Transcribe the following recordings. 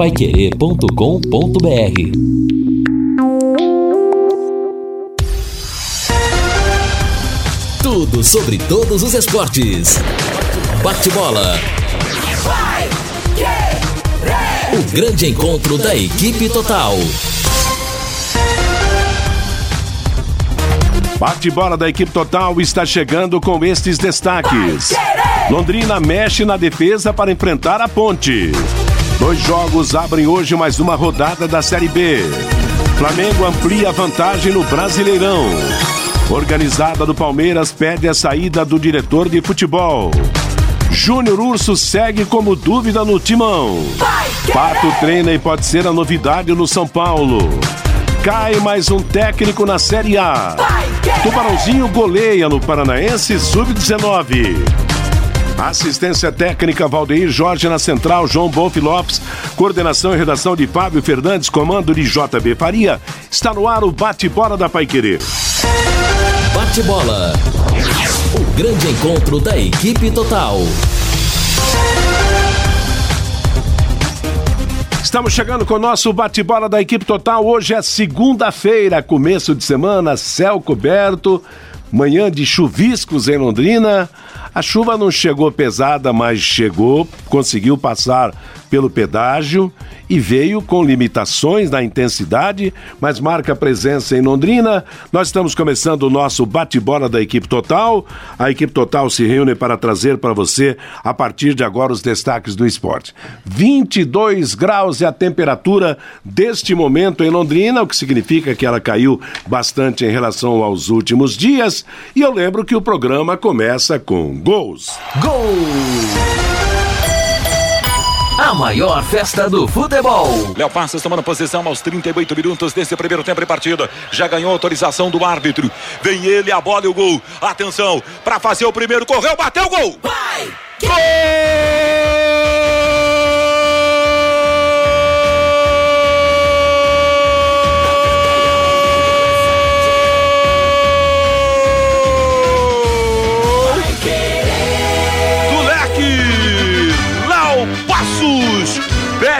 paiquerê.com.br Tudo sobre todos os esportes. Bate-bola. O grande encontro da equipe total. Bate-bola da equipe total está chegando com estes destaques. Londrina mexe na defesa para enfrentar a Ponte. Dois jogos abrem hoje mais uma rodada da Série B. Flamengo amplia a vantagem no Brasileirão. Organizada do Palmeiras pede a saída do diretor de futebol. Júnior Urso segue como dúvida no timão. Pato treina e pode ser a novidade no São Paulo. Cai mais um técnico na Série A. Tubarãozinho goleia no Paranaense Sub-19. Assistência técnica Valdeir Jorge na central, João Bolf Lopes. Coordenação e redação de Fábio Fernandes, comando de JB Faria. Está no ar o bate-bola da Paiquerê. Bate-bola. O grande encontro da equipe total. Estamos chegando com o nosso bate-bola da equipe total. Hoje é segunda-feira, começo de semana, céu coberto, manhã de chuviscos em Londrina. A chuva não chegou pesada, mas chegou, conseguiu passar pelo pedágio e veio com limitações na intensidade, mas marca presença em Londrina. Nós estamos começando o nosso bate-bola da equipe total. A equipe total se reúne para trazer para você, a partir de agora, os destaques do esporte. 22 graus é a temperatura deste momento em Londrina, o que significa que ela caiu bastante em relação aos últimos dias. E eu lembro que o programa começa com gols. Gol! A maior festa do futebol. Léo Passos tomando posição aos 38 minutos desse primeiro tempo de partida. Já ganhou autorização do árbitro. Vem ele, a bola e o gol. Atenção, para fazer o primeiro, correu, bateu o gol. Vai! Gol!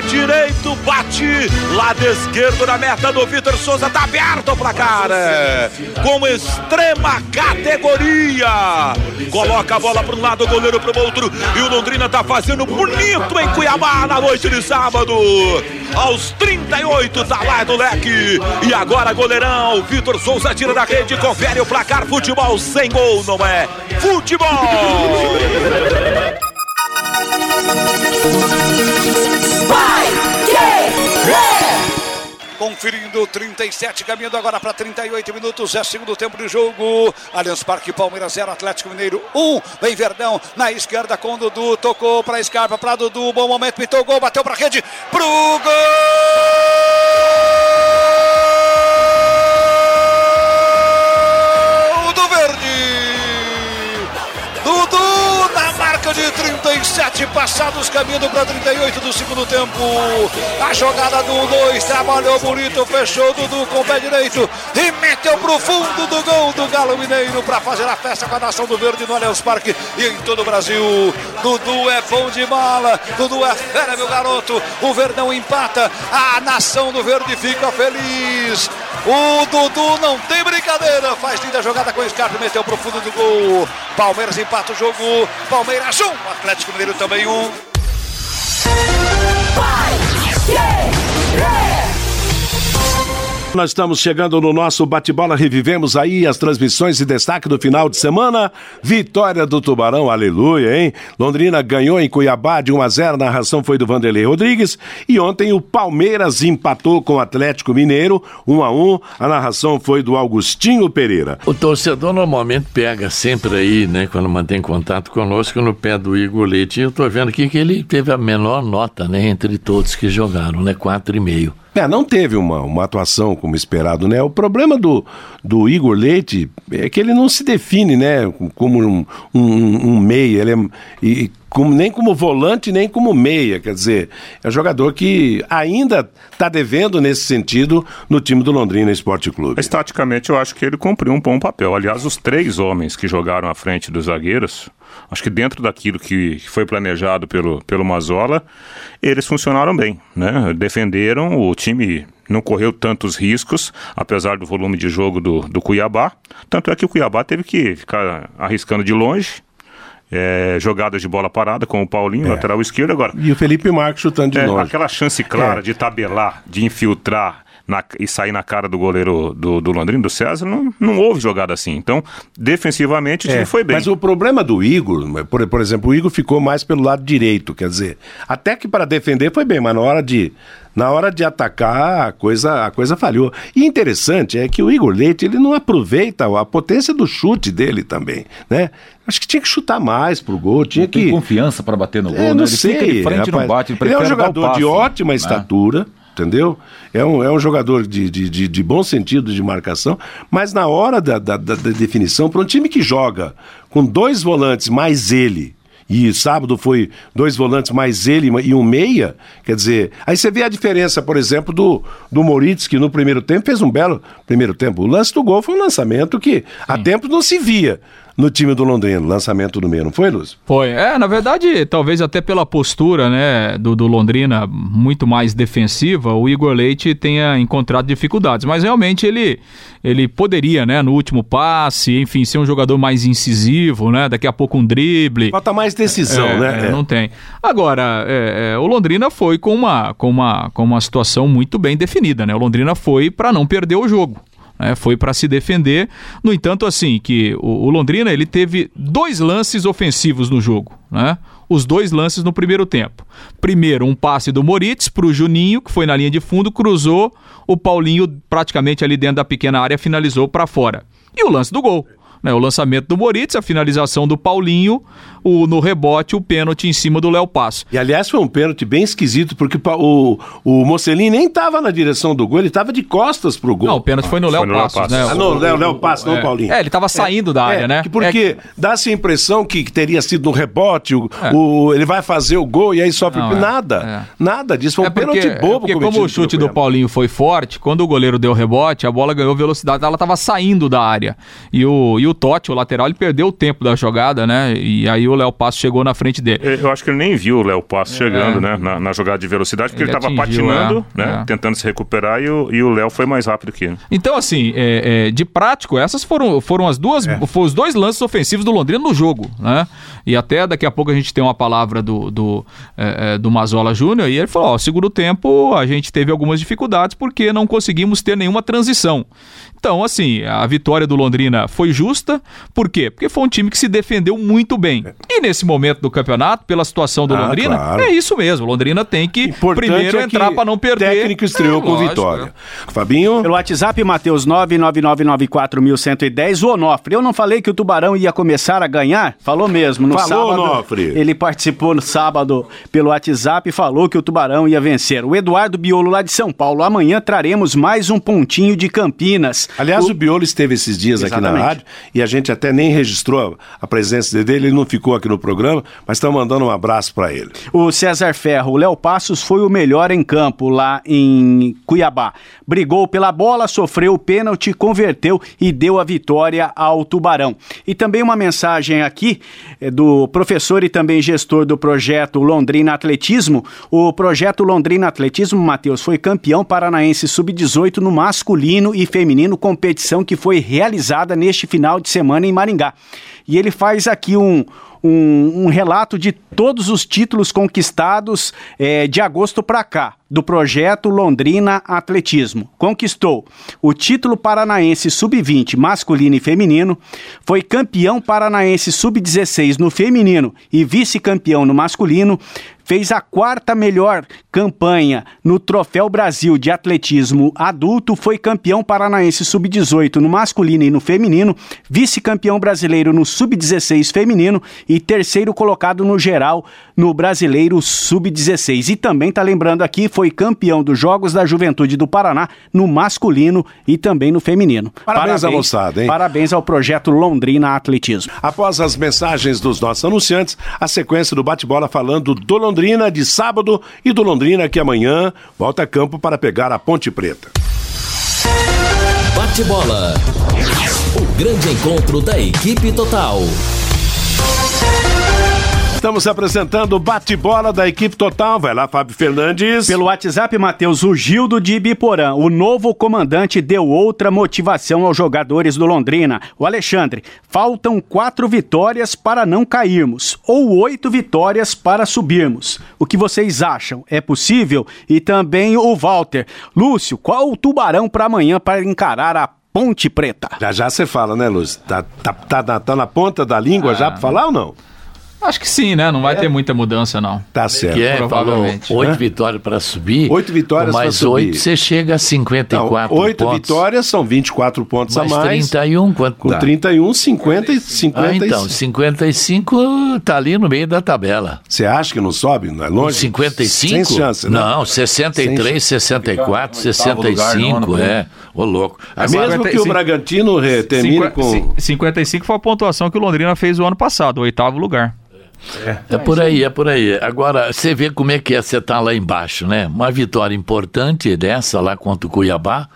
Direito, bate. Lado esquerdo na meta do Vitor Souza. Tá aberto pra cara. Com extrema categoria. Coloca a bola para um lado, o goleiro pro outro. E o Londrina tá fazendo bonito em Cuiabá na noite de sábado. Aos 38 tá lá do leque. E agora goleirão. Vitor Souza tira da rede. Confere o placar. Futebol sem gol, não é? Futebol! Conferindo 37, caminhando agora para 38 minutos, é segundo tempo de jogo. Allianz Parque, Palmeiras 0, Atlético Mineiro 1. Vem Verdão na esquerda com Dudu, tocou para Scarpa, para Dudu, bom momento, pintou o gol, bateu para rede, pro gol 37 passados, caminhando para 38 do segundo tempo. A jogada do 2, trabalhou bonito, fechou Dudu com o pé direito e meteu pro fundo do gol do Galo Mineiro para fazer a festa com a nação do Verde no Allianz Parque e em todo o Brasil. Dudu é bom de bala, Dudu é fera, meu garoto. O Verdão empata, a nação do Verde fica feliz. O Dudu não tem brincadeira, faz linda jogada com o Scarpa meteu pro fundo do gol. Palmeiras empata o jogo, Palmeiras 1, um, Atlético Mineiro também 1. Um. Nós estamos chegando no nosso bate-bola, revivemos aí as transmissões e destaque do final de semana. Vitória do Tubarão, aleluia, hein? Londrina ganhou em Cuiabá de 1 a 0, a narração foi do Vanderlei Rodrigues. E ontem o Palmeiras empatou com o Atlético Mineiro, 1 a 1, a narração foi do Augustinho Pereira. O torcedor normalmente pega sempre aí, né, quando mantém contato conosco, no pé do Igor Leite. E eu tô vendo aqui que ele teve a menor nota, né, entre todos que jogaram, né, 4,5. É, não teve uma, uma atuação como esperado, né? O problema do, do Igor Leite é que ele não se define, né? Como um, um, um meia, ele é, e como, nem como volante, nem como meia. Quer dizer, é um jogador que ainda está devendo nesse sentido no time do Londrina Esporte Clube. Estaticamente, eu acho que ele cumpriu um bom papel. Aliás, os três homens que jogaram à frente dos zagueiros, acho que dentro daquilo que foi planejado pelo, pelo Mazola, eles funcionaram bem. Né? Defenderam, o time não correu tantos riscos, apesar do volume de jogo do, do Cuiabá. Tanto é que o Cuiabá teve que ficar arriscando de longe é, jogadas de bola parada com o Paulinho, é. lateral esquerdo agora. E o Felipe Marques chutando de é, longe. Aquela chance clara é. de tabelar, de infiltrar na, e sair na cara do goleiro do, do Londrina, do César, não, não houve jogada assim. Então, defensivamente, o time é, foi bem. Mas o problema do Igor, por, por exemplo, o Igor ficou mais pelo lado direito, quer dizer, até que para defender foi bem, mas na hora de na hora de atacar, a coisa, a coisa falhou. E interessante é que o Igor Leite, ele não aproveita a potência do chute dele também, né? Acho que tinha que chutar mais pro gol, tinha não que... Tem confiança para bater no gol, é, né? Não ele sei, fica de frente rapaz, não bate, ele, ele é um jogador passo, de ótima né? estatura, entendeu? É um, é um jogador de, de, de, de, bom sentido de marcação, mas na hora da, da, da definição, para um time que joga com dois volantes mais ele e sábado foi dois volantes mais ele e um meia, quer dizer, aí você vê a diferença, por exemplo, do, do Moritz, que no primeiro tempo fez um belo primeiro tempo. O lance do gol foi um lançamento que Sim. há tempo não se via no time do Londrina, lançamento do meio, não foi, Luz? Foi. É, na verdade, talvez até pela postura, né, do, do Londrina muito mais defensiva, o Igor Leite tenha encontrado dificuldades, mas realmente ele ele poderia, né, no último passe, enfim, ser um jogador mais incisivo, né, daqui a pouco um drible. Falta mais decisão, é, né? É, não tem. Agora, é, é, o Londrina foi com uma, com, uma, com uma situação muito bem definida, né? O Londrina foi para não perder o jogo né, foi para se defender. No entanto, assim, que o, o, Londrina ele teve dois lances ofensivos no jogo, né? Os dois lances no primeiro tempo. Primeiro, um passe do Moritz para o Juninho, que foi na linha de fundo, cruzou, o Paulinho praticamente ali dentro da pequena área finalizou para fora. E o lance do gol. Né, o lançamento do Moritz, a finalização do Paulinho, o, no rebote, o pênalti em cima do Léo Passo. E aliás, foi um pênalti bem esquisito, porque o, o Mocelin nem estava na direção do gol, ele estava de costas pro gol. Não, o pênalti foi no Léo Passos, né? Ah, no Léo, Léo Passos, não é. Paulinho. É, ele estava saindo é, da área, é, né? Porque é. dá-se a impressão que, que, teria sido no rebote, o, é. o, ele vai fazer o gol e aí sofre não, é, nada. Nada disso, foi um porque, pênalti bobo. porque como o chute do Paulinho foi forte, quando o goleiro deu rebote, a bola ganhou velocidade, ela estava saindo da área. E o, e o Totti, o lateral, ele perdeu o tempo da jogada, né? E aí o Léo Passo chegou na frente dele. Eu acho que ele nem viu o Léo Passo chegando, é. né? Na, na, jogada de velocidade, porque ele estava patinando, é, né? É. Tentando se recuperar e o Léo foi mais rápido que ele. Então, assim, é, é, de prático, essas foram, foram as duas. É. Foram os dois lances ofensivos do Londrina no jogo, né? E até daqui a pouco a gente tem uma palavra do, do, do Mazola Júnior e ele falou: ó, segundo tempo a gente teve algumas dificuldades porque não conseguimos ter nenhuma transição. Então, assim, a vitória do Londrina foi justa. Por quê? Porque foi um time que se defendeu muito bem. E nesse momento do campeonato, pela situação do ah, Londrina, claro. é isso mesmo. Londrina tem que Importante primeiro é entrar para não perder. O técnico estreou é, com lógico, vitória. É. Fabinho? Pelo WhatsApp, Matheus 99994110. O Onofre, eu não falei que o Tubarão ia começar a ganhar? Falou mesmo. No falou, sábado, Onofre. Ele participou no sábado pelo WhatsApp e falou que o Tubarão ia vencer. O Eduardo Biolo, lá de São Paulo. Amanhã traremos mais um pontinho de Campinas. Aliás, o, o Biolo esteve esses dias Exatamente. aqui na rádio e a gente até nem registrou a presença dele, ele não ficou aqui no programa, mas estamos mandando um abraço para ele. O César Ferro, o Léo Passos foi o melhor em campo lá em Cuiabá. Brigou pela bola, sofreu o pênalti, converteu e deu a vitória ao Tubarão. E também uma mensagem aqui é, do professor e também gestor do projeto Londrina Atletismo. O projeto Londrina Atletismo, Matheus, foi campeão paranaense sub-18 no masculino e feminino, competição que foi realizada neste final de semana em Maringá. E ele faz aqui um, um, um relato de todos os títulos conquistados é, de agosto para cá do projeto Londrina Atletismo. Conquistou o título paranaense sub-20 masculino e feminino, foi campeão paranaense sub-16 no feminino e vice-campeão no masculino, fez a quarta melhor campanha no Troféu Brasil de Atletismo Adulto, foi campeão paranaense sub-18 no masculino e no feminino, vice-campeão brasileiro no Sub-16 feminino e terceiro colocado no geral no Brasileiro Sub-16. E também tá lembrando aqui, foi campeão dos Jogos da Juventude do Paraná no masculino e também no feminino. Parabéns, à moçada, hein? Parabéns ao projeto Londrina Atletismo. Após as mensagens dos nossos anunciantes, a sequência do bate-bola falando do Londrina de sábado e do Londrina que amanhã volta a campo para pegar a Ponte Preta. Bate-bola. O grande encontro da equipe total. Estamos apresentando o bate-bola da equipe total. Vai lá, Fábio Fernandes. Pelo WhatsApp, Matheus, o Gildo de Ibiporã. O novo comandante deu outra motivação aos jogadores do Londrina. O Alexandre, faltam quatro vitórias para não cairmos, ou oito vitórias para subirmos. O que vocês acham? É possível? E também o Walter. Lúcio, qual o tubarão para amanhã para encarar a Ponte Preta? Já já você fala, né, Lúcio? Tá, tá, tá, na, tá na ponta da língua Ah. já para falar ou não? Acho que sim, né? Não vai ter muita mudança, não. Tá certo. Que é, falou Provavelmente. oito Né? vitórias para subir. Oito vitórias com pra mais subir. oito, você chega a 54 Não, oito pontos. vitórias são 24 pontos Mais a mais. 31, quanto Com dá? 31, 50 e 50 Ah, então, 55 tá ali no meio da tabela. Você acha que não sobe? Não é longe? 55? Sem chance, né? Não, 63, 64, Oitavo lugar, 65, nono, é. Ô, louco. É mesmo que o 55 Bragantino re- termine com... cin- 55 foi a pontuação que o Londrina fez o ano passado, o oitavo lugar. É por aí, é por aí. Agora, você vê como é que é você estar lá embaixo, né? Uma vitória importante dessa lá contra o Cuiabá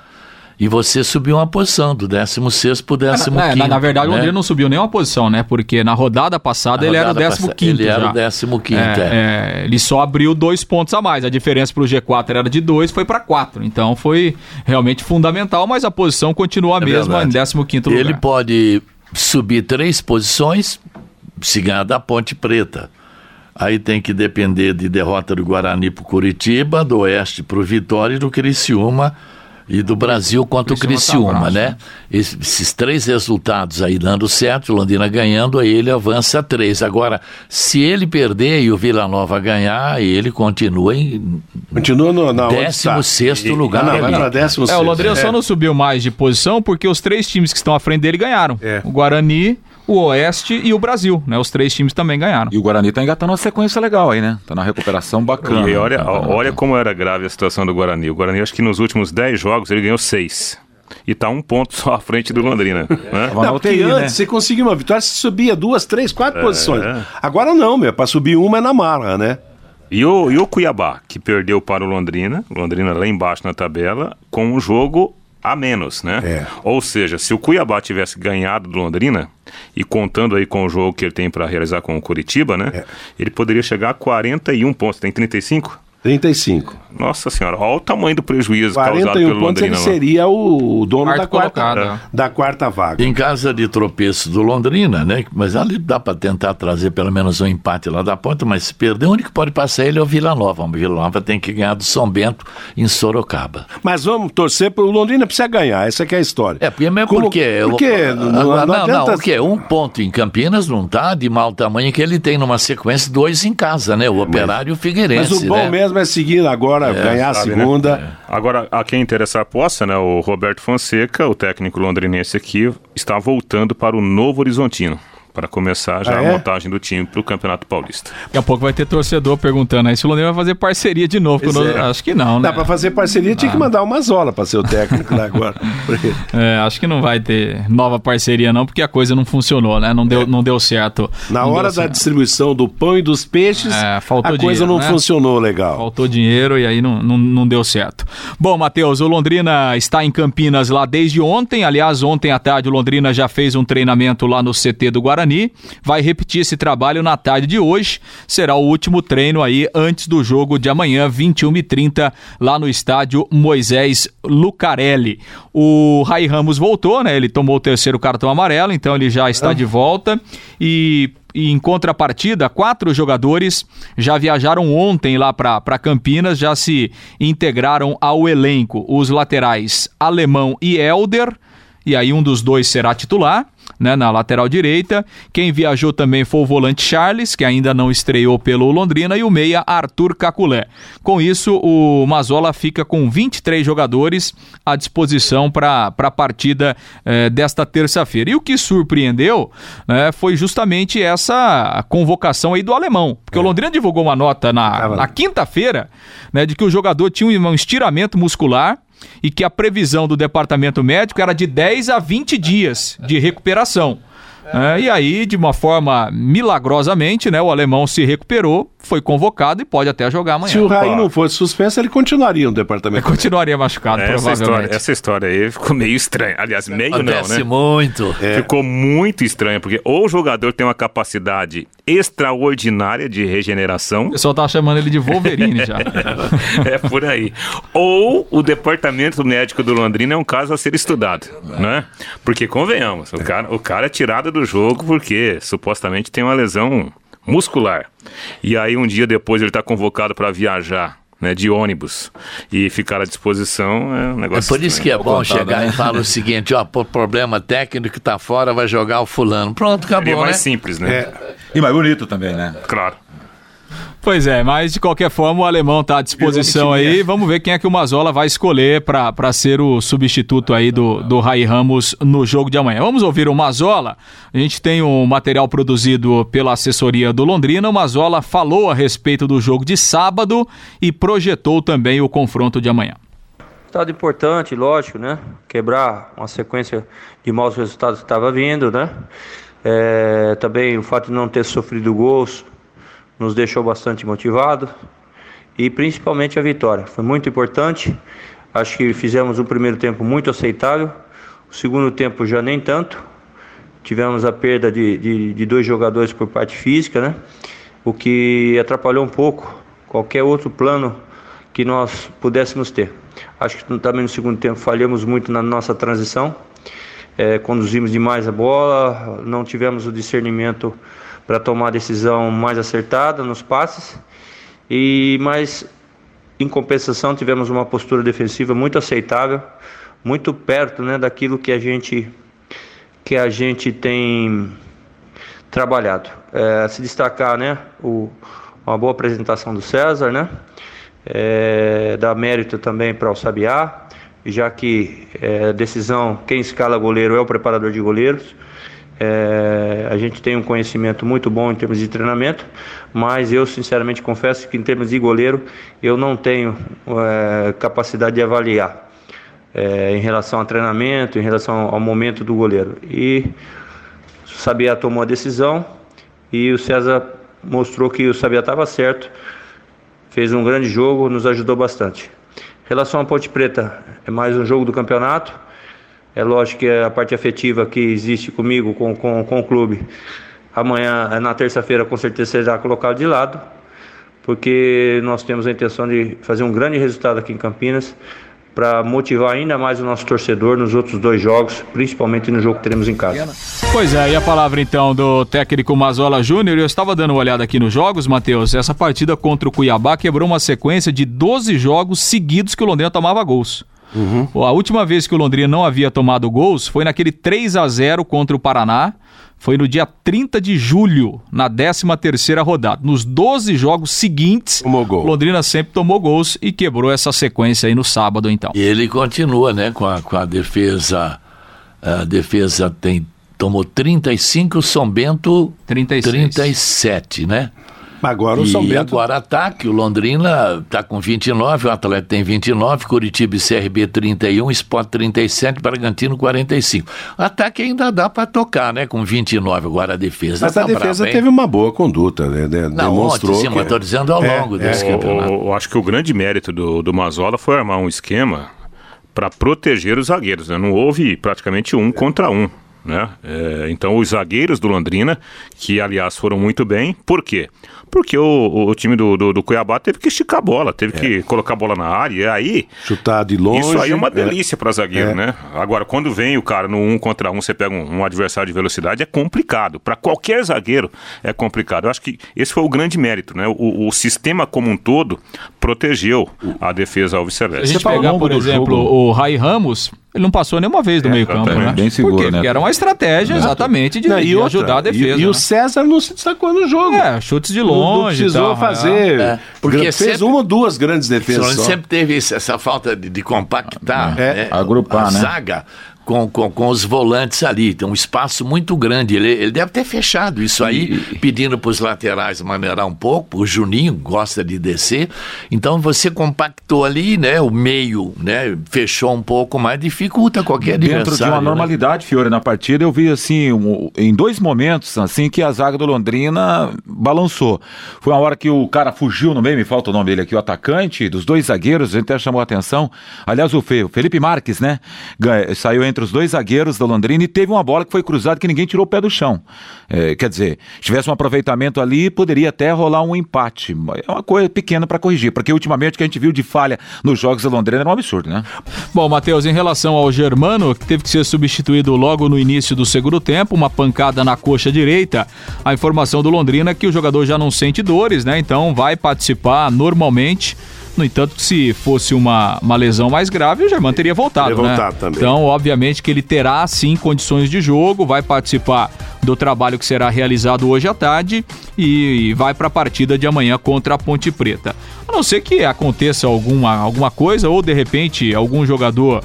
e você subiu uma posição do 16 pro 15. É, na, na verdade, o né? Londrina não subiu nenhuma posição, né? Porque na rodada passada Na ele era o rodada 15 passada, ele era já. o 15º, É, é. é, ele só abriu dois pontos a mais. A diferença pro G4 era de dois, foi para quatro. Então foi realmente fundamental, mas a posição continua a É mesma verdade. em 15 lugar. Ele pode subir três posições se ganhar da Ponte Preta. Aí tem que depender de derrota do Guarani pro Curitiba, do Oeste pro Vitória e do Criciúma e do Brasil contra o Criciúma tá abaixo, né? Esses, esses três resultados aí dando certo, o Londrina ganhando, aí ele avança três. Agora, se ele perder e o Vila Nova ganhar, ele continua em Continua no, na onde está. 16 Ah, lugar. não, para 16. É, o Londrina só não subiu mais de posição porque os três times que estão à frente dele ganharam. É. O Guarani, o Oeste e o Brasil, né? Os três times também ganharam. E o Guarani tá engatando uma sequência legal aí, né? Tá na recuperação bacana. E olha, Tá, olha como era grave a situação do Guarani. O Guarani, acho que nos últimos 10 jogos, ele ganhou 6. E tá um ponto só à frente do Londrina. né? Não, né? antes você conseguia uma vitória, você subia duas, três, É. quatro posições. Agora não, meu. Para subir uma é na marra, né? E o, e o Cuiabá, que perdeu para o Londrina, Londrina lá embaixo na tabela, com um jogo a menos, né? É. Ou seja, se o Cuiabá tivesse ganhado do Londrina, e contando aí com o jogo que ele tem para realizar com o Curitiba, né? É. Ele poderia chegar a 41 pontos. Tem 35? 35. Nossa senhora, olha o tamanho do prejuízo causado 41 pelo pontos ele Londrina lá. seria o, o dono Quarto da quarta, colocado. da quarta vaga. Em casa de tropeço do Londrina, né? Mas ali dá para tentar trazer pelo menos um empate lá da ponta, mas se perder, o único que pode passar ele é o Vila Nova. O Vila Nova tem que ganhar do São Bento em Sorocaba. Mas vamos torcer para o Londrina precisa ganhar. Essa que é a história. É, porque mesmo Como- porque. porque eu- não- não não, não, adianta- o quê? Um ponto em Campinas não tá de mau tamanho que ele tem numa sequência, dois em casa, né? O Operário e o Mas Figueirense. o bom né? mesmo é seguir agora, ganhar a sabe, né? segunda. Agora, a quem interessa a aposta, né? O Roberto Fonseca, o técnico londrinense aqui, está voltando para o Novo Horizontino. Para começar já Ah, a é? montagem do time para o Campeonato Paulista. Daqui a pouco vai ter torcedor perguntando aí se o Londrina vai fazer parceria de novo. É. Acho que não, né? Dá para fazer parceria, tinha que mandar uma zola para ser o técnico lá agora. Porque- É, acho que não vai ter nova parceria não, porque a coisa não funcionou, né? Não deu, não deu certo. Na Não hora deu da certo. distribuição do pão e dos peixes, É, faltou a coisa dinheiro, não né? funcionou legal. Faltou dinheiro e aí não, não, não deu certo. Bom, Matheus, o Londrina está em Campinas lá desde ontem. Aliás, ontem à tarde o Londrina já fez um treinamento lá no CT do Guarani. Vai repetir esse trabalho na tarde de hoje. Será o último treino aí antes do jogo de amanhã, 21h30, lá no estádio Moisés Lucarelli. O Rai Ramos voltou, né? Ele tomou o terceiro cartão amarelo, então ele já está de volta. E e em contrapartida, quatro jogadores já viajaram ontem lá para Campinas, já se integraram ao elenco. Os laterais Alemão e Elder, e aí um dos dois será titular. Né, na lateral direita. Quem viajou também foi o volante Charles, que ainda não estreou pelo Londrina, e o meia Arthur Caculé. Com isso, o Mazola fica com 23 jogadores à disposição para a partida eh, desta terça-feira. E o que surpreendeu né, foi justamente essa convocação aí do alemão, porque o Londrina divulgou uma nota na, na quinta-feira né, de que o jogador tinha um estiramento muscular e que a previsão do departamento médico era de 10 a 20 dias de recuperação. É, e aí, de uma forma milagrosamente, né, o alemão se recuperou, foi convocado e pode até jogar amanhã. Se o Raí não fosse suspenso, ele continuaria no departamento. Ele continuaria machucado, essa provavelmente. História, essa história aí ficou meio estranha. Aliás, meio Acontece não, né? muito. É. Ficou muito estranho, porque ou o jogador tem uma capacidade extraordinária de regeneração. O pessoal tá chamando ele de Wolverine já. é por aí. Ou o departamento médico do Londrina é um caso a ser estudado, né? Porque convenhamos, o cara, o cara é tirado do jogo porque supostamente tem uma lesão muscular. E aí um dia depois ele está convocado para viajar. Né, de ônibus e ficar à disposição é um É negócio. por isso que é bom chegar e falar o seguinte, ó, por problema técnico que tá fora, vai jogar o fulano. Pronto, acabou, É mais né? simples, né? E mais bonito também, né? Claro. Pois é, mas de qualquer forma o alemão está à disposição aí. Vamos ver quem é que o Mazola vai escolher para ser o substituto aí do, do Rai Ramos no jogo de amanhã. Vamos ouvir o Mazola. A gente tem um material produzido pela assessoria do Londrina. O Mazola falou a respeito do jogo de sábado e projetou também o confronto de amanhã. Resultado importante, lógico, né? Quebrar uma sequência de maus resultados que estava vindo, né? É, também o fato de não ter sofrido gols nos deixou bastante motivado e principalmente a vitória. Foi muito importante. Acho que fizemos um primeiro tempo muito aceitável, o segundo tempo já nem tanto. Tivemos a perda de, de, de dois jogadores por parte física, né? O que atrapalhou um pouco qualquer outro plano que nós pudéssemos ter. Acho que também no segundo tempo falhamos muito na nossa transição, é, conduzimos demais a bola, não tivemos o discernimento para tomar a decisão mais acertada nos passes, e mas em compensação tivemos uma postura defensiva muito aceitável, muito perto, né, daquilo que a gente que a gente tem trabalhado. É, se destacar, né, o, uma boa apresentação do César, né, é, dá mérito também para o Sabiá, já que é, decisão, quem escala goleiro é o preparador de goleiros. É, a gente tem um conhecimento muito bom em termos de treinamento, mas eu sinceramente confesso que em termos de goleiro eu não tenho é, capacidade de avaliar é, em relação ao treinamento, em relação ao momento do goleiro. E o Sabiá tomou a decisão e o César mostrou que o Sabiá estava certo, fez um grande jogo, nos ajudou bastante. Em relação à Ponte Preta, é mais um jogo do campeonato. É lógico que a parte afetiva que existe comigo, com, com, com o clube, amanhã, na terça-feira, com certeza será colocado de lado, porque nós temos a intenção de fazer um grande resultado aqui em Campinas, para motivar ainda mais o nosso torcedor nos outros dois jogos, principalmente no jogo que teremos em casa. Pois é, e a palavra então do técnico Mazola Júnior. Eu estava dando uma olhada aqui nos jogos, Matheus. Essa partida contra o Cuiabá quebrou uma sequência de 12 jogos seguidos que o Londrina tomava gols. Uhum. A última vez que o Londrina não havia tomado gols foi naquele 3 a 0 contra o Paraná. Foi no dia 30 de julho, na 13 terceira rodada. Nos 12 jogos seguintes. Londrina sempre tomou gols e quebrou essa sequência aí no sábado, então. E ele continua, né, com a, com a defesa. A defesa tem, tomou 35, São Bento 36. 37, né? Agora o e São Bento. agora ataque, o Londrina está com 29, o Atlético tem 29, Curitiba e CRB 31, Sport 37, Bragantino 45. Ataque ainda dá para tocar, né, com 29, agora a defesa Mas tá a defesa brava, hein? teve uma boa conduta, né? De- Não, Demonstrou. ontem, sim, que- mas eu tô dizendo ao É, longo é, desse O- campeonato. o- eu acho que o grande mérito do, do Mazola foi armar um esquema para proteger os zagueiros. né? Não houve praticamente um contra um. Né? É, então, os zagueiros do Londrina, que aliás foram muito bem, por quê? Porque o, o time do, do, do Cuiabá teve que esticar a bola, teve que colocar a bola na área, e aí Chutar de longe. isso aí é uma é. delícia para zagueiro, É. né? Agora, quando vem o cara no um contra um, você pega um, um adversário de velocidade, é complicado. Para qualquer zagueiro é complicado. Eu acho que esse foi o grande mérito, né? O, o sistema como um todo protegeu a defesa Se a gente pegar, por do exemplo, jogo- o Rai Ramos, Ele não passou nenhuma vez do É, meio campo, exatamente. né? Bem seguro, Por quê? né? Porque era uma estratégia exatamente de, Não, e de outra, ajudar a defesa. E, e né? o César não se destacou no jogo. É, chutes de Não- não longe. e precisou tal, fazer. É, porque fez sempre- uma ou duas grandes defesas. Só. sempre teve essa falta de, de compactar É, né, agrupar, a né? zaga com, com, com os volantes ali. Tem um espaço muito grande. Ele, ele deve ter fechado isso aí, pedindo para os laterais maneirar um pouco. O Juninho gosta de descer. Então você compactou ali, né? O meio, né? Fechou um pouco mais, dificulta qualquer Dentro de uma né? normalidade, Fiore, na partida, eu vi assim, um- em dois momentos, assim, que a zaga do Londrina balançou. Foi uma hora que o cara fugiu no meio, me falta o nome dele aqui, o atacante, dos dois zagueiros, a gente até chamou a atenção. Aliás, o Fe- o Felipe Marques, né? Saiu entre os dois zagueiros da Londrina e teve uma bola que foi cruzada que ninguém tirou o pé do chão. É, quer dizer, se tivesse um aproveitamento ali, poderia até rolar um empate. É uma coisa pequena para corrigir, porque ultimamente o que a gente viu de falha nos jogos da Londrina era um absurdo, né? Bom, Matheus, em relação ao Germano, que teve que ser substituído logo no início do segundo tempo, uma pancada na coxa direita, a informação do Londrina é que o jogador já não sente dores, né? Então vai participar normalmente. No entanto, se fosse uma, uma lesão mais grave, o Germano teria voltado, Teria né? voltado também. Então, obviamente que ele terá sim condições de jogo, vai participar do trabalho que será realizado hoje à tarde e, e vai para a partida de amanhã contra a Ponte Preta. A não ser que aconteça alguma, alguma coisa ou de repente algum jogador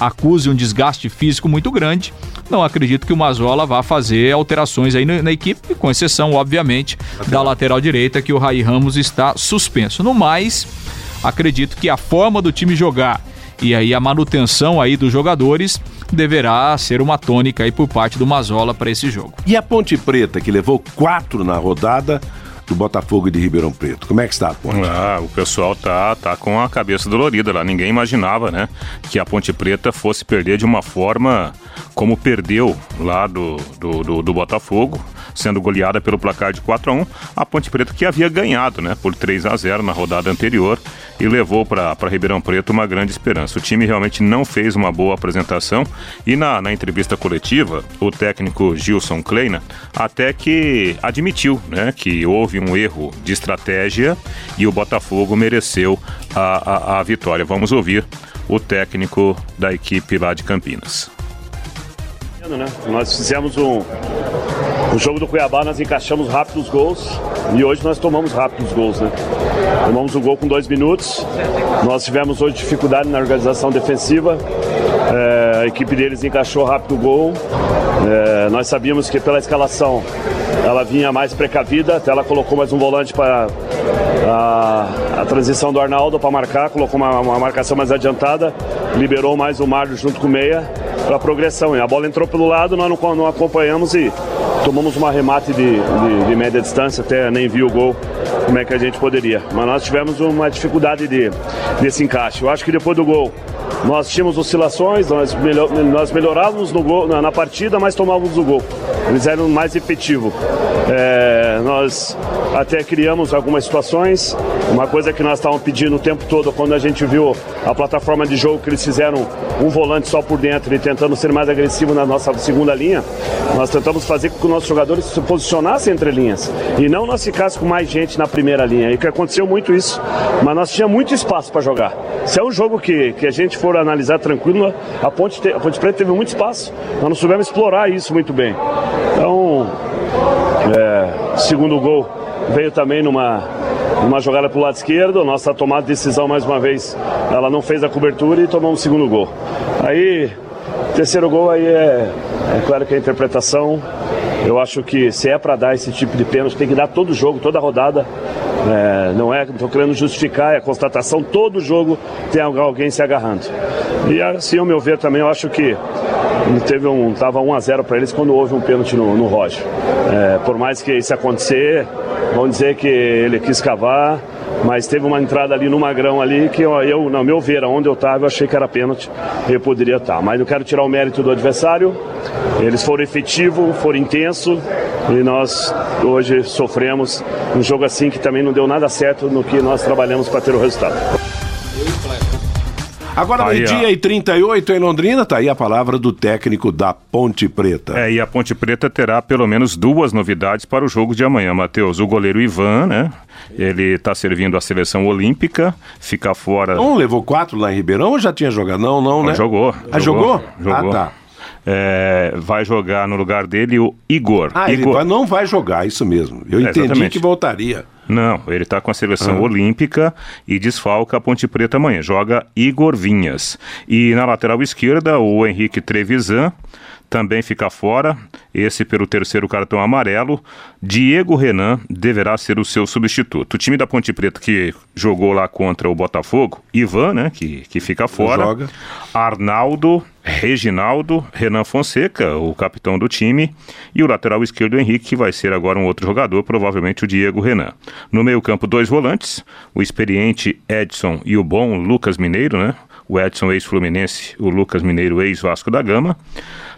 acuse um desgaste físico muito grande, não acredito que o Mazola vá fazer alterações aí na, equipe, com exceção, obviamente, da lateral direita, que o Raí Ramos está suspenso. No mais, acredito que a forma do time jogar e aí a manutenção aí dos jogadores deverá ser uma tônica aí por parte do Mazola para esse jogo. E a Ponte Preta, que levou quatro na rodada do Botafogo e de Ribeirão Preto. Como é que está a Ponte? Ah, o pessoal tá, tá com a cabeça dolorida lá. Ninguém imaginava, né, que a Ponte Preta fosse perder de uma forma como perdeu lá do, do, do, do Botafogo, sendo goleada pelo placar de 4 a 1 A Ponte Preta que havia ganhado, né, por 3 a 0 na rodada anterior e levou para Ribeirão Preto uma grande esperança. O time realmente não fez uma boa apresentação e na, na entrevista coletiva, o técnico Gilson Kleina até que admitiu, né, que houve um erro de estratégia e o Botafogo mereceu a, a, a vitória. Vamos ouvir o técnico da equipe lá de Campinas. Nós fizemos um, o jogo do Cuiabá, nós encaixamos rápido os gols e hoje nós tomamos rápido os gols, né? Tomamos o gol com dois minutos. Nós tivemos hoje dificuldade na organização defensiva. É, a equipe deles encaixou rápido o gol. É, nós sabíamos que pela escalação ela vinha mais precavida, até ela colocou mais um volante para a, a transição do Arnaldo para marcar, colocou uma, uma marcação mais adiantada, liberou mais o Mário junto com o Meia para progressão. E a bola entrou pelo lado, nós não, não acompanhamos e tomamos um arremate de, de, de, média distância, até nem vi o gol, como é que a gente poderia. Mas nós tivemos uma dificuldade de, desse encaixe. Eu acho que depois do gol nós tínhamos oscilações, nós, melhor, nós melhorávamos no gol, na, na, partida, mas tomávamos o gol. Eles eram mais efetivos. É, nós até criamos algumas situações. Uma coisa que nós estávamos pedindo o tempo todo, quando a gente viu a plataforma de jogo que eles fizeram um volante só por dentro e tentando ser mais agressivo na nossa segunda linha, nós tentamos fazer com que os nossos jogadores se posicionassem entre linhas e não nós ficássemos com mais gente na primeira linha. E que aconteceu muito isso, mas nós tínhamos muito espaço para jogar. Se é um jogo que, que a gente for analisar tranquilo, a Ponte, te, a Ponte Preta teve muito espaço, nós não soubemos explorar isso muito bem. Então, é, segundo gol veio também numa, numa jogada para o lado esquerdo, nossa tomada de decisão mais uma vez, ela não fez a cobertura e tomou um segundo gol. Aí, terceiro gol aí é, é claro que a interpretação, eu acho que se é para dar esse tipo de pênalti, tem que dar todo jogo, toda rodada. É, não é, estou querendo justificar, é a constatação, todo jogo tem alguém se agarrando. E assim, ao meu ver também, eu acho que teve um, tava 1 a 0 para eles quando houve um pênalti no, no Roger. É, por mais que isso acontecer, vão dizer que ele quis cavar, mas teve uma entrada ali no Magrão ali que eu, eu no meu ver, onde eu estava, eu achei que era pênalti, eu poderia estar. Tá. Mas não quero tirar o mérito do adversário. Eles foram efetivos, foram intensos e nós hoje sofremos um jogo assim que também não deu nada certo no que nós trabalhamos para ter o resultado. Agora, Aí, meio-dia e 38 em Londrina, tá aí a palavra do técnico da Ponte Preta. É, e a Ponte Preta terá pelo menos duas novidades para o jogo de amanhã, Matheus. O goleiro Ivan, né? Ele está servindo a seleção olímpica, fica fora. Não levou quatro lá em Ribeirão ou já tinha jogado? Não, não, né? Jogou. Ah, jogou? Jogou. Ah, tá. É, vai jogar no lugar dele o Igor. Ah, ele Igor. vai- não vai jogar, isso mesmo. Eu É, entendi exatamente. que voltaria. Não, ele está com a seleção Ah. olímpica e desfalca a Ponte Preta amanhã. Joga Igor Vinhas. E na lateral esquerda, o Henrique Trevisan também fica fora. Esse pelo terceiro cartão amarelo. Diego Renan deverá ser o seu substituto. O time da Ponte Preta que jogou lá contra o Botafogo, Ivan, né, que, que fica fora. Joga. Arnaldo, Reginaldo, Renan Fonseca, o capitão do time, e o lateral esquerdo Henrique, que vai ser agora um outro jogador, provavelmente o Diego Renan. No meio-campo, dois volantes, o experiente Edson e o bom Lucas Mineiro, né? O Edson ex-Fluminense, o Lucas Mineiro ex-Vasco da Gama.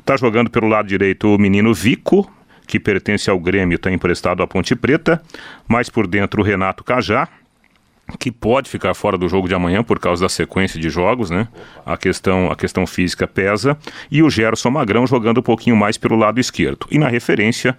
Tá jogando pelo lado direito o menino Vico, que pertence ao Grêmio, está emprestado à Ponte Preta. Mais por dentro o Renato Cajá, que pode ficar fora do jogo de amanhã por causa da sequência de jogos, né? A questão, a questão física pesa. E o Gerson Magrão jogando um pouquinho mais pelo lado esquerdo. E na referência,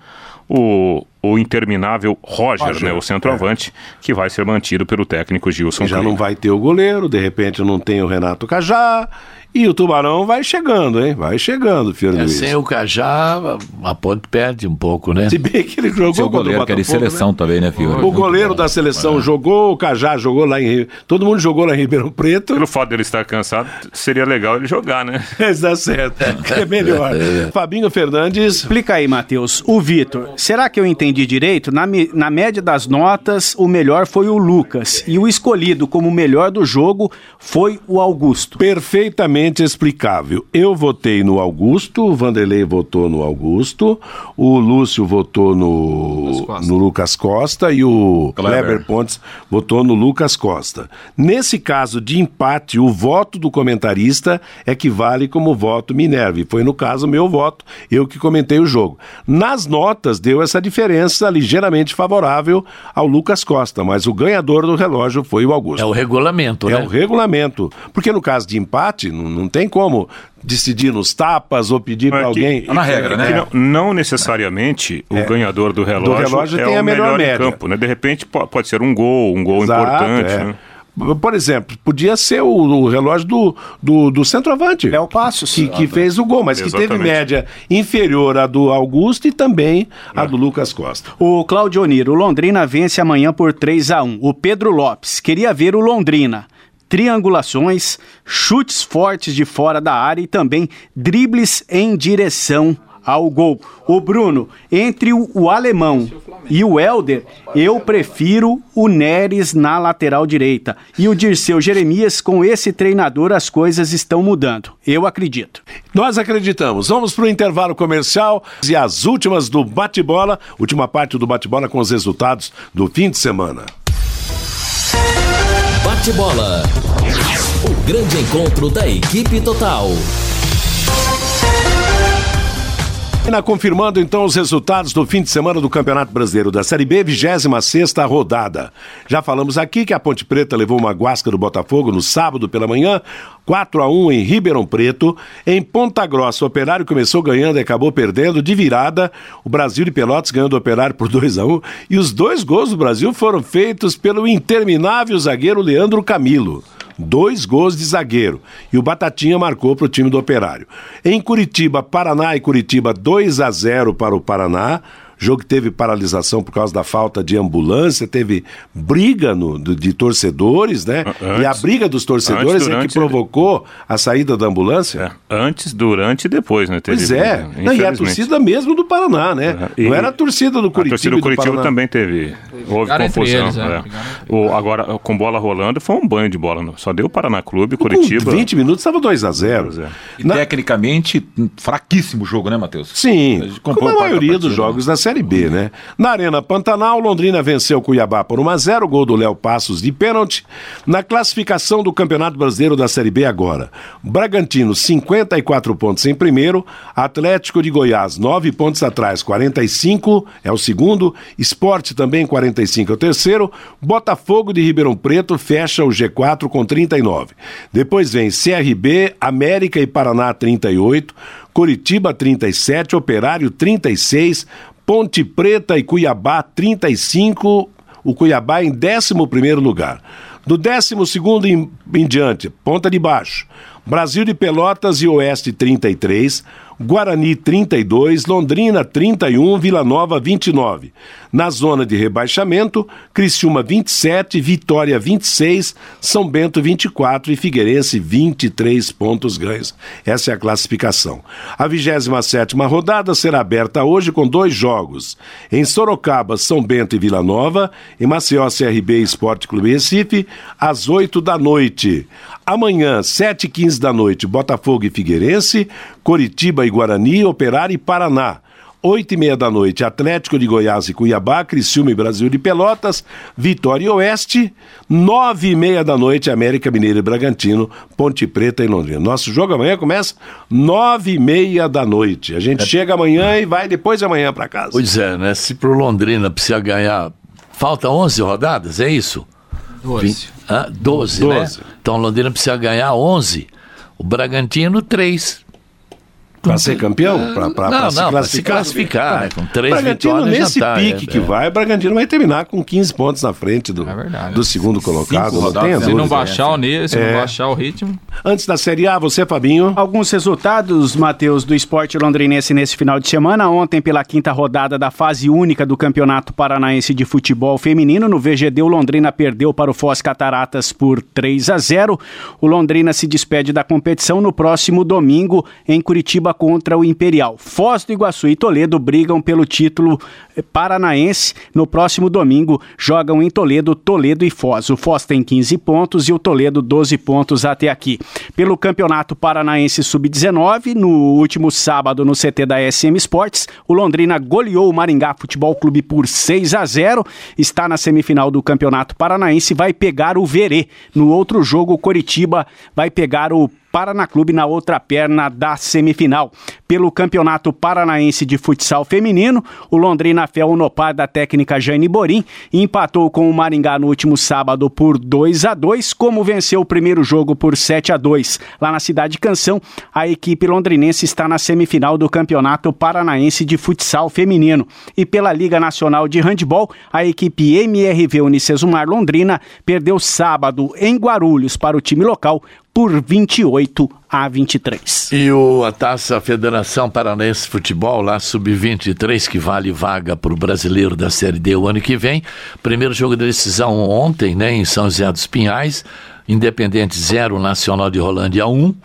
o, o interminável Roger, Roger, né? O centroavante, que vai ser mantido pelo técnico Gilson Já não vai ter o goleiro, de repente não tem o Renato Cajá. E o Tubarão vai chegando, hein? Vai chegando, Fiore É, Luiz. sem o Cajá, a ponte perde um pouco, né? Se bem que ele jogou Seu o goleiro, que era de Botafogo, seleção né? também, né, Fiore? O goleiro da seleção jogou, o Cajá jogou lá em. Todo mundo jogou lá em Ribeirão Preto. Pelo fato dele estar cansado, seria legal ele jogar, né? Está certo. É melhor. Fabinho Fernandes. Explica aí, Matheus. O Vitor, será que eu entendi direito? Na, na média das notas, o melhor foi o Lucas. E o escolhido como o melhor do jogo foi o Augusto. Perfeitamente explicável. Eu votei no Augusto, o Vanderlei votou no Augusto, o Lúcio votou no, no Lucas Costa e o Kleber. Kleber Pontes votou no Lucas Costa. Nesse caso de empate, o voto do comentarista é que vale como voto Minerva. E foi no caso meu voto, eu que comentei o jogo. Nas notas deu essa diferença ligeiramente favorável ao Lucas Costa, mas o ganhador do relógio foi o Augusto. É o regulamento, É né? o regulamento. Porque no caso de empate, não, não tem como decidir nos tapas ou pedir para É que- alguém. que- que Não, não necessariamente o ganhador do relógio, relógio é tem o a melhor melhor campo, né? De repente po- pode ser um gol, um gol Exato, importante, é. né? Por exemplo, podia ser o, o relógio do, do, do centroavante. Léo Passos. Que, que fez o gol, mas que teve Exatamente. média inferior à do Augusto e também à do Lucas Costa. O Claudio Oniro, o Londrina vence amanhã por 3 a 1 O Pedro Lopes, queria ver o Londrina. Triangulações, chutes fortes de fora da área e também dribles em direção ao gol. O Bruno, entre o, alemão e o Helder, eu prefiro o Neres na lateral direita. E o Dirceu Jeremias, com esse treinador, as coisas estão mudando. Eu acredito. Nós acreditamos. Vamos para o intervalo comercial e as últimas do bate-bola, última parte do bate-bola com os resultados do fim de semana. Bate-bola. O grande encontro da equipe total. Confirmando então os resultados do fim de semana do Campeonato Brasileiro da Série B, 26 rodada. Já falamos aqui que a Ponte Preta levou uma guasca do Botafogo no sábado pela manhã, 4 a 1 em Ribeirão Preto. Em Ponta Grossa, o Operário começou ganhando e acabou perdendo de virada. O Brasil de Pelotas ganhou do Operário por 2 a 1 e os dois gols do Brasil foram feitos pelo interminável zagueiro Leandro Camilo. Dois gols de zagueiro. E o Batatinha marcou para o time do Operário. Em Curitiba, Paraná e Curitiba, 2 a 0 para o Paraná. Jogo que teve paralisação por causa da falta de ambulância, teve briga no, do- de torcedores, né? Antes- e a briga dos torcedores antes, é que provocou a saída da ambulância. Antes, durante e depois, né? Teve Pois é. briga, Não, e a torcida mesmo do Paraná, né? E- Não era a torcida do A Curitiba. torcida e do do Curitiba Paraná. também teve. Houve confusão. eles, é, é. O, agora, com bola rolando, foi um banho de bola. não. Só deu o Paraná Clube, Com Curitiba. 20 minutos estava 2 a 0 E tecnicamente, fraquíssimo jogo, né, Matheus? Sim, como a maioria dos jogos da Série B, né? Na Arena Pantanal, Londrina venceu Cuiabá por 1 a 0 gol do Léo Passos de pênalti. Na classificação do Campeonato Brasileiro da Série B agora, Bragantino 54 pontos em primeiro, Atlético de Goiás 9 pontos atrás, 45 é o segundo, Esporte também 45 é o terceiro, Botafogo de Ribeirão Preto fecha o G4 com 39. Depois vem CRB, América e Paraná 38, Curitiba 37, Operário 36, Ponte Preta e Cuiabá 35, o Cuiabá em 11 lugar. Do 12 em, em diante, ponta de baixo, Brasil de Pelotas e Oeste 33, Guarani 32, Londrina 31, Vila Nova 29. Na zona de rebaixamento, Criciúma 27, Vitória 26, São Bento 24 e Figueirense 23 pontos ganhos. Essa é a classificação. A 27 rodada será aberta hoje com dois jogos. Em Sorocaba, São Bento e Vila Nova, em Maceió, CRB Esporte Clube Recife, às 8 da noite. Amanhã, 7 e 15 da noite, Botafogo e Figueirense, Coritiba e Guarani, Operário e Paraná. Oito e meia da noite, Atlético de Goiás e Cuiabá, Criciúma e Brasil de Pelotas, Vitória e Oeste. Nove e meia da noite, América Mineiro e Bragantino, Ponte Preta e Londrina. Nosso jogo amanhã começa nove e meia da noite. A gente é. chega amanhã e vai depois de amanhã para casa. Pois é, né? Se pro Londrina precisa ganhar, falta 11 rodadas, é isso? 12. Ah, 12, 12. né? Então Londrina precisa ganhar 11. O Bragantino, 3. Para ser campeão? Para se não, classificar? se classificar, né? com três Bragantino, vitórias nesse tá, pique é, que é. vai, o Bragantino vai terminar com 15 pontos na frente do, É do segundo colocado. Não tem Se não baixar o nível, se É. não baixar o ritmo. Antes da Série A, você, Fabinho? Alguns resultados, Matheus, do esporte londrinense nesse final de semana. Ontem, pela quinta rodada da fase única do Campeonato Paranaense de Futebol Feminino, no VGD, o Londrina perdeu para o Foz Cataratas por 3 a 0. O Londrina se despede da competição no próximo domingo em Curitiba contra o Imperial. Foz do Iguaçu e Toledo brigam pelo título eh, paranaense. No próximo domingo jogam em Toledo, Toledo e Foz. O Foz tem 15 pontos e o Toledo 12 pontos até aqui. Pelo Campeonato Paranaense Sub-19, no último sábado no CT da SM Sports, o Londrina goleou o Maringá Futebol Clube por 6 a 0. Está na semifinal do Campeonato Paranaense vai pegar o Verê. No outro jogo, o Coritiba vai pegar o Paraná Clube na outra perna da semifinal. Pelo Campeonato Paranaense de Futsal Feminino, o Londrina Fel Unopar da técnica Jane Borim empatou com o Maringá no último sábado por 2 a 2, como venceu o primeiro jogo por 7 a 2. Lá na Cidade Canção, a equipe londrinense está na semifinal do Campeonato Paranaense de Futsal Feminino. E pela Liga Nacional de Handball, a equipe MRV Unicesumar Londrina perdeu sábado em Guarulhos para o time local por 28 a 23. E o, a taça Federação Paranaense de Futebol, lá sub-23, que vale vaga para o brasileiro da Série D o ano que vem. Primeiro jogo da decisão ontem, né, em São José dos Pinhais. Independente 0, Nacional de Rolândia 1. Um.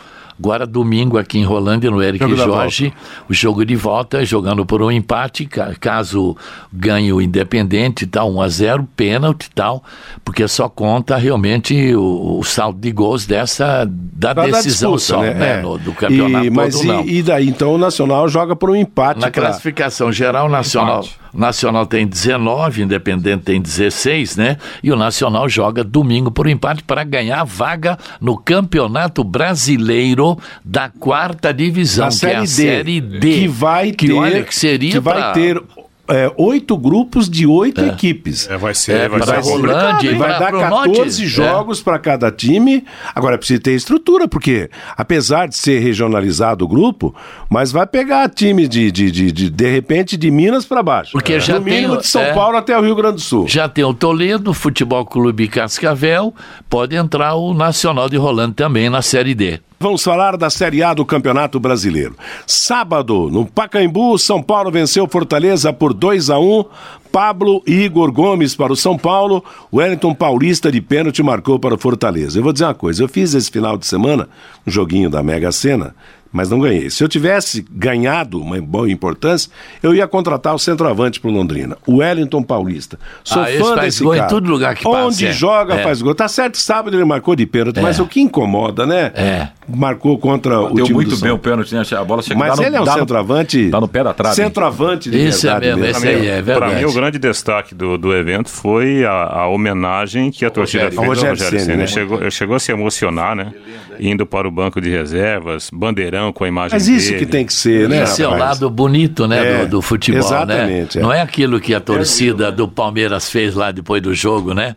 Agora, domingo, aqui em Rolândia, no Eric Jogo Jorge, o jogo de volta, jogando por um empate, ca- caso ganhe o Independente, tal, 1 a 0 pênalti e tal, porque só conta realmente o, o saldo de gols dessa, da Pra dar decisão disputa, só, né? né, É. no- do campeonato E, mas todo, e- não. E, daí, então, o Nacional joga por um empate. Na pra- classificação geral, o Nacional, Nacional tem 19, Independente tem 16, né? E o Nacional joga domingo por empate para ganhar vaga no Campeonato Brasileiro da quarta divisão, da que é a Série D. Que vai que ter, olha, que seria que vai pra- ter é, oito grupos de oito equipes. É, vai É, ser, vai ser Rolândia E e vai dar pro 14 norte. jogos para cada time. Agora precisa ter estrutura, porque apesar de ser regionalizado o grupo, mas vai pegar time de de, de, de, de repente de Minas para baixo. Porque já no mínimo tem- de São é. Paulo até o Rio Grande do Sul. Já tem o Toledo, Futebol Clube Cascavel, pode entrar o Nacional de Rolândia também na Série D. Vamos falar da Série A do Campeonato Brasileiro. Sábado, no Pacaembu, São Paulo venceu Fortaleza por 2 a 1. Pablo e Igor Gomes para o São Paulo. Wellington Paulista de pênalti marcou para o Fortaleza. Eu vou dizer uma coisa, eu fiz esse final de semana um joguinho da Mega Sena. mas não ganhei. Se eu tivesse ganhado uma boa importância, eu ia contratar o centroavante pro Londrina, o Wellington Paulista. Sou Ah, fã desse gol em cara. todo lugar que Onde passa, é. joga É. faz gol. Tá certo, sábado ele marcou de pênalti, mas o que incomoda, né? É. Marcou contra o Deu time muito do bem São o pênalti, né? A bola chega Mas no- ele é um dá no- centroavante. Dá no pé da trave. Centroavante de Esse é verdade mesmo, mesmo. esse aí é Para verdade. mim, o grande destaque do, do evento foi a, a homenagem que a torcida Rogério. fez Ao Rogério Rogério Ceni. né? Ele chegou, chegou a se emocionar, né? Indo para o banco de reservas, bandeirão com a imagem Mas isso dele. que tem que ser, né? Esse é o lado bonito, né, É, do, do futebol, exatamente, né? é. Não é aquilo que a torcida do Palmeiras fez lá depois do jogo, né?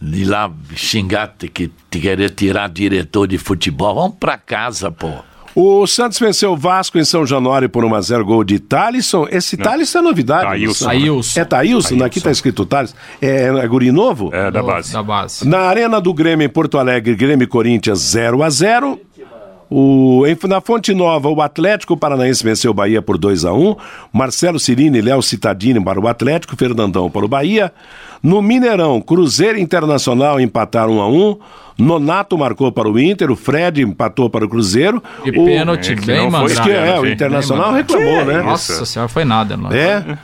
De lá xingar, te, que, te querer tirar diretor de futebol. Vamos pra casa, pô. O Santos venceu o Vasco em São Januário por 1x0 gol de Thalisson. Esse Thalisson é novidade. Thailson. não? Thailson. É Thailson? Aqui tá escrito Thalisson. É, é guri novo? É, da base. Da base. Na Arena do Grêmio em Porto Alegre, Grêmio e Corinthians 0 a 0 o, em- na Fonte Nova, o Atlético Paranaense venceu o Bahia por 2 a 1 Marcelo Cirini e Léo Citadini para o Atlético, Fernandão para o Bahia. No Mineirão, Cruzeiro Internacional empataram 1 a 1 Nonato marcou para o Inter, o Fred empatou para o Cruzeiro. E o, pênalti é bem mandado. que é, o Bem Internacional reclamou, né? Nossa senhora, foi nada. Não. É.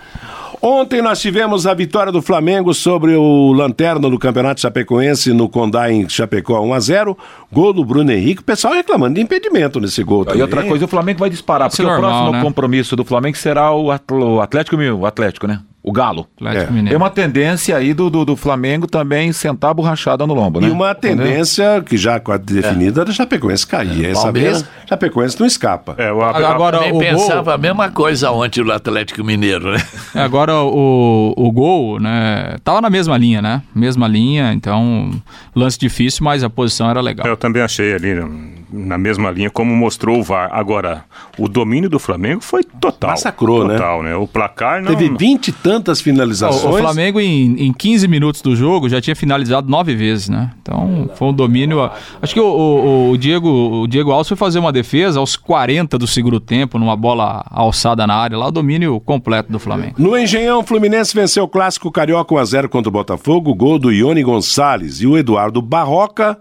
Ontem nós tivemos a vitória do Flamengo sobre o Lanterna do Campeonato Chapecoense no Condá em Chapecó 1 a 0 Gol do Bruno Henrique. O pessoal reclamando de impedimento nesse gol. E também. outra coisa, o Flamengo vai disparar, Isso porque é o normal, próximo né? compromisso do Flamengo será o Atl- o Atlético, o Atlético, né? O Galo. É. Tem Mineiro. uma tendência aí do, do, do Flamengo também sentar a borrachada no lombo, né? E uma tendência que já quase definida da Chapecoense cair. Essa Palmeiras. vez, Chapecoense não escapa. É, o, Agora Também o pensava gol, a mesma coisa ontem do Atlético Mineiro, né? agora o, o gol, né? Tava na mesma linha, né? Mesma linha, então lance difícil, mas a posição era legal. Eu também achei ali hum, na mesma linha, como mostrou o VAR. Agora, o domínio do Flamengo foi total. Massacrou, né? total, né? O placar não. Teve 20 e tantas O, finalizações. o Flamengo, em, em 15 minutos do jogo, já tinha finalizado nove vezes, né? Então, foi um domínio. Acho que o, o- o Diego, o Diego Alves foi fazer uma defesa aos 40 do segundo tempo, numa bola alçada na área lá, o domínio completo do Flamengo. No Engenhão, o Fluminense venceu o clássico Carioca 1x0 contra o Botafogo, gol do Ione Gonçalves. E o Eduardo Barroca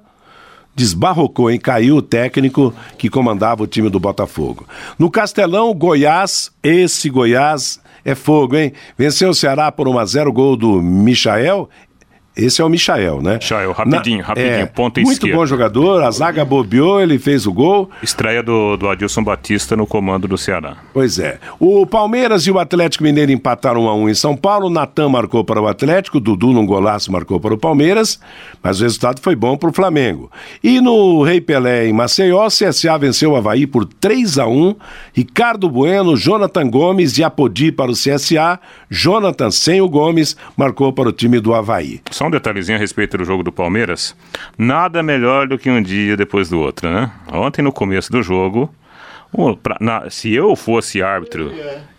desbarrocou, hein? Caiu o técnico que comandava o time do Botafogo. No Castelão, Goiás, esse Goiás é fogo, hein? Venceu o Ceará por 1x0, gol do Michael. Esse é o Michael, né? Michael, rapidinho, rapidinho, ponta Muito esquerda. bom jogador, a zaga bobeou, ele fez o gol. Estreia do, do Adilson Batista no comando do Ceará. Pois é. O Palmeiras e o Atlético Mineiro empataram 1 a 1 em São Paulo. Natan marcou para o Atlético, Dudu num golaço marcou para o Palmeiras, mas o resultado foi bom para o Flamengo. E no Rei Pelé em Maceió, o CSA venceu o Havaí por 3 a 1. Ricardo Bueno, Jonathan Gomes e Apodi para o CSA. Jonathan sem o Gomes marcou para o time do Havaí. Só um detalhezinho a respeito do jogo do Palmeiras. Nada melhor do que um dia depois do outro, né? Ontem, no começo do jogo, pra- na- se eu fosse árbitro,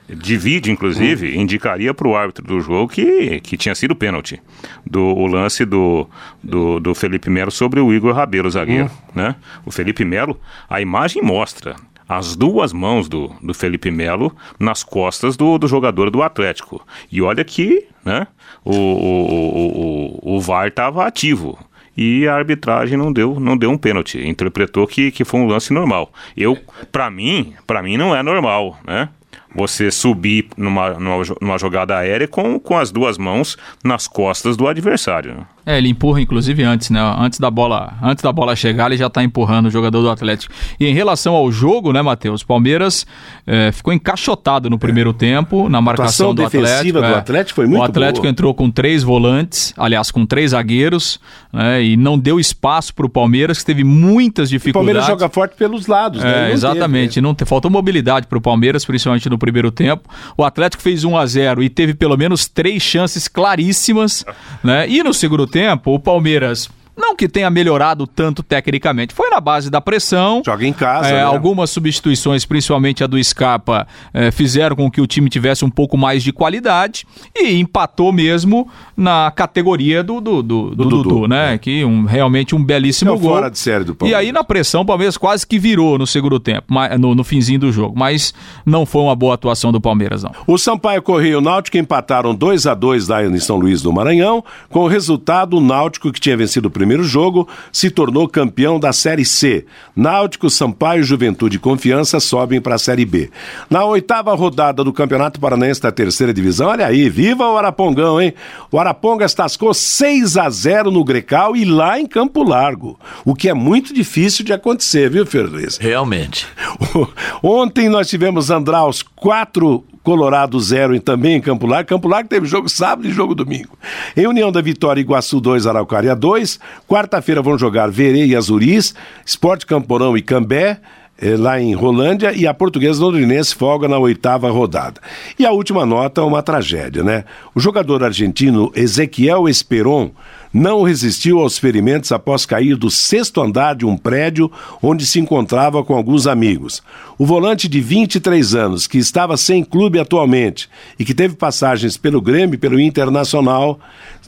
de vídeo, inclusive, indicaria para o árbitro do jogo que, que tinha sido pênalti. Do, o lance do, do, do Felipe Melo sobre o Igor Rabelo, zagueiro. Né? O Felipe Melo, a imagem mostra as duas mãos do, do Felipe Melo nas costas do, do jogador do Atlético. E olha que né, o, o, o, o, VAR estava ativo. E a arbitragem não deu, não deu um pênalti. Interpretou que, que foi um lance normal. Eu, para mim, para mim não é normal, né? Você subir numa, numa, numa jogada aérea com, com as duas mãos nas costas do adversário. Né? É, ele empurra inclusive antes, né? Antes da bola, antes da bola chegar, ele já tá empurrando o jogador do Atlético. E em relação ao jogo, né, Matheus? Palmeiras eh, ficou encaixotado no primeiro tempo na marcação do defensiva Atlético. do é. Atlético foi muito O Atlético boa. entrou com três volantes, aliás, com três zagueiros, né? E não deu espaço para o Palmeiras, que teve muitas O dificuldades. Palmeiras joga forte pelos lados, né? É, Não exatamente. Não te- faltou mobilidade para o Palmeiras, principalmente no primeiro tempo. O Atlético fez 1 a 0 e teve pelo menos três chances claríssimas. Né? E no segundo tempo, o Palmeiras. Não que tenha melhorado tanto tecnicamente, foi na base da pressão. Joga em casa, É, né? Algumas substituições, principalmente a do Scarpa, é, fizeram com que o time tivesse um pouco mais de qualidade e empatou mesmo na categoria do, do, do, do Dudu, Dudu, né? Que um, realmente um belíssimo É gol. fora de série do E Palmeiras. aí na pressão o Palmeiras quase que virou no segundo tempo, no, no finzinho do jogo, mas não foi uma boa atuação do Palmeiras não. O Sampaio Correia e o Náutico empataram 2 a 2 lá em São Luís do Maranhão. Com o resultado, o Náutico, que tinha vencido o primeiro primeiro jogo, se tornou campeão da Série C. Náutico, Sampaio, Juventude e Confiança sobem para a Série B. Na oitava rodada do Campeonato Paranaense da terceira divisão, olha aí, viva o Arapongão, hein? O Arapongas tascou 6 a 0 no Grecal e lá em Campo Largo, o que é muito difícil de acontecer, viu, Fernandes? Realmente. Ontem nós tivemos Andraus 4, Colorado 0 e também em Campo Largo. Campo Largo teve jogo sábado e jogo domingo. Em União da Vitória, Iguaçu 2, Araucária 2. Quarta-feira vão jogar Verê e Azuris, Esporte Camporão e Cambé eh, lá em Rolândia e a portuguesa londrinense folga na oitava rodada. E a última nota é uma tragédia, né? O jogador argentino Ezequiel Esperon não resistiu aos ferimentos após cair do sexto andar de um prédio onde se encontrava com alguns amigos. O volante de 23 anos, que estava sem clube atualmente e que teve passagens pelo Grêmio e pelo Internacional,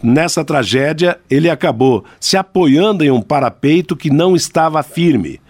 nessa tragédia ele acabou se apoiando em um parapeito que não estava firme.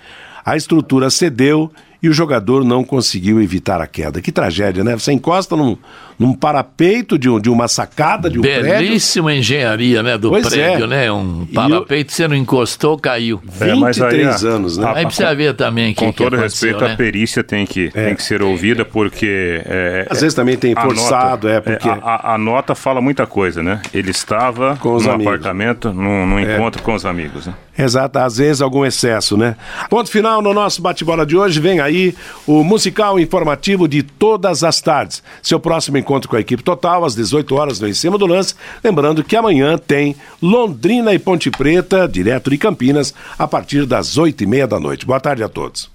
A estrutura cedeu e o jogador não conseguiu evitar a queda. Que tragédia, né? Você encosta num, num parapeito de, um, de uma sacada de um prédio. Belíssima engenharia, né, do Pois prédio, é. né? Um parapeito, você não encostou, caiu. É, mas aí 23 a- anos, né? Aí precisa ver também que Com que todo respeito, né? a perícia tem que, tem que ser ouvida, porque. é, Às vezes também tem a forçado, nota- é, porque- a, a- a nota fala muita coisa, né? Ele estava Com os no amigos. apartamento, num, num É. encontro com os amigos, né? Exato, às vezes algum excesso, né? Ponto final no nosso bate-bola de hoje. Vem aí o musical informativo de todas as tardes. Seu próximo encontro com a equipe total, às 18 horas, no Em Cima do Lance. Lembrando que amanhã tem Londrina e Ponte Preta, direto de Campinas, a partir das 8 e meia da noite. Boa tarde a todos.